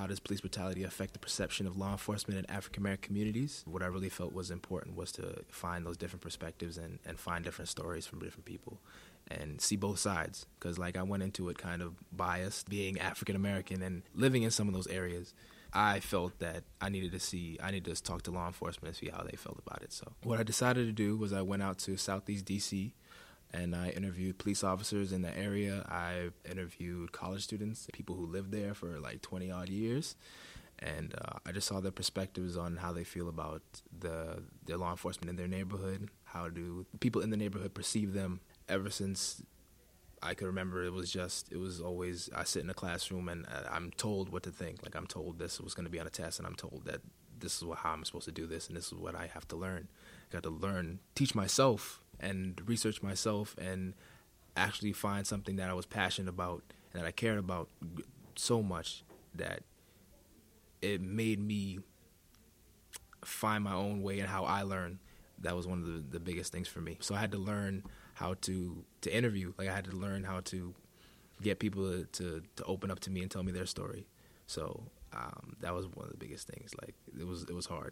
how does police brutality affect the perception of law enforcement in African American communities? What I really felt was important was to find those different perspectives and, and find different stories from different people and see both sides. Because, like, I went into it kind of biased, being African American and living in some of those areas. I felt that I needed to see, I needed to talk to law enforcement and see how they felt about it. So, what I decided to do was I went out to Southeast DC and I interviewed police officers in the area. I interviewed college students, people who lived there for like 20 odd years. And uh, I just saw their perspectives on how they feel about the their law enforcement in their neighborhood. How do people in the neighborhood perceive them? Ever since I could remember, it was just it was always I sit in a classroom and uh, I'm told what to think. Like I'm told this was going to be on a test, and I'm told that this is how I'm supposed to do this, and this is what I have to learn. I got to learn, teach myself and research myself and actually find something that I was passionate about and that I cared about so much that it made me find my own way and how I learn. That was one of the, the biggest things for me. So I had to learn how to to interview. Like I had to learn how to get people to, to, to open up to me and tell me their story. So um, that was one of the biggest things. Like it was it was hard.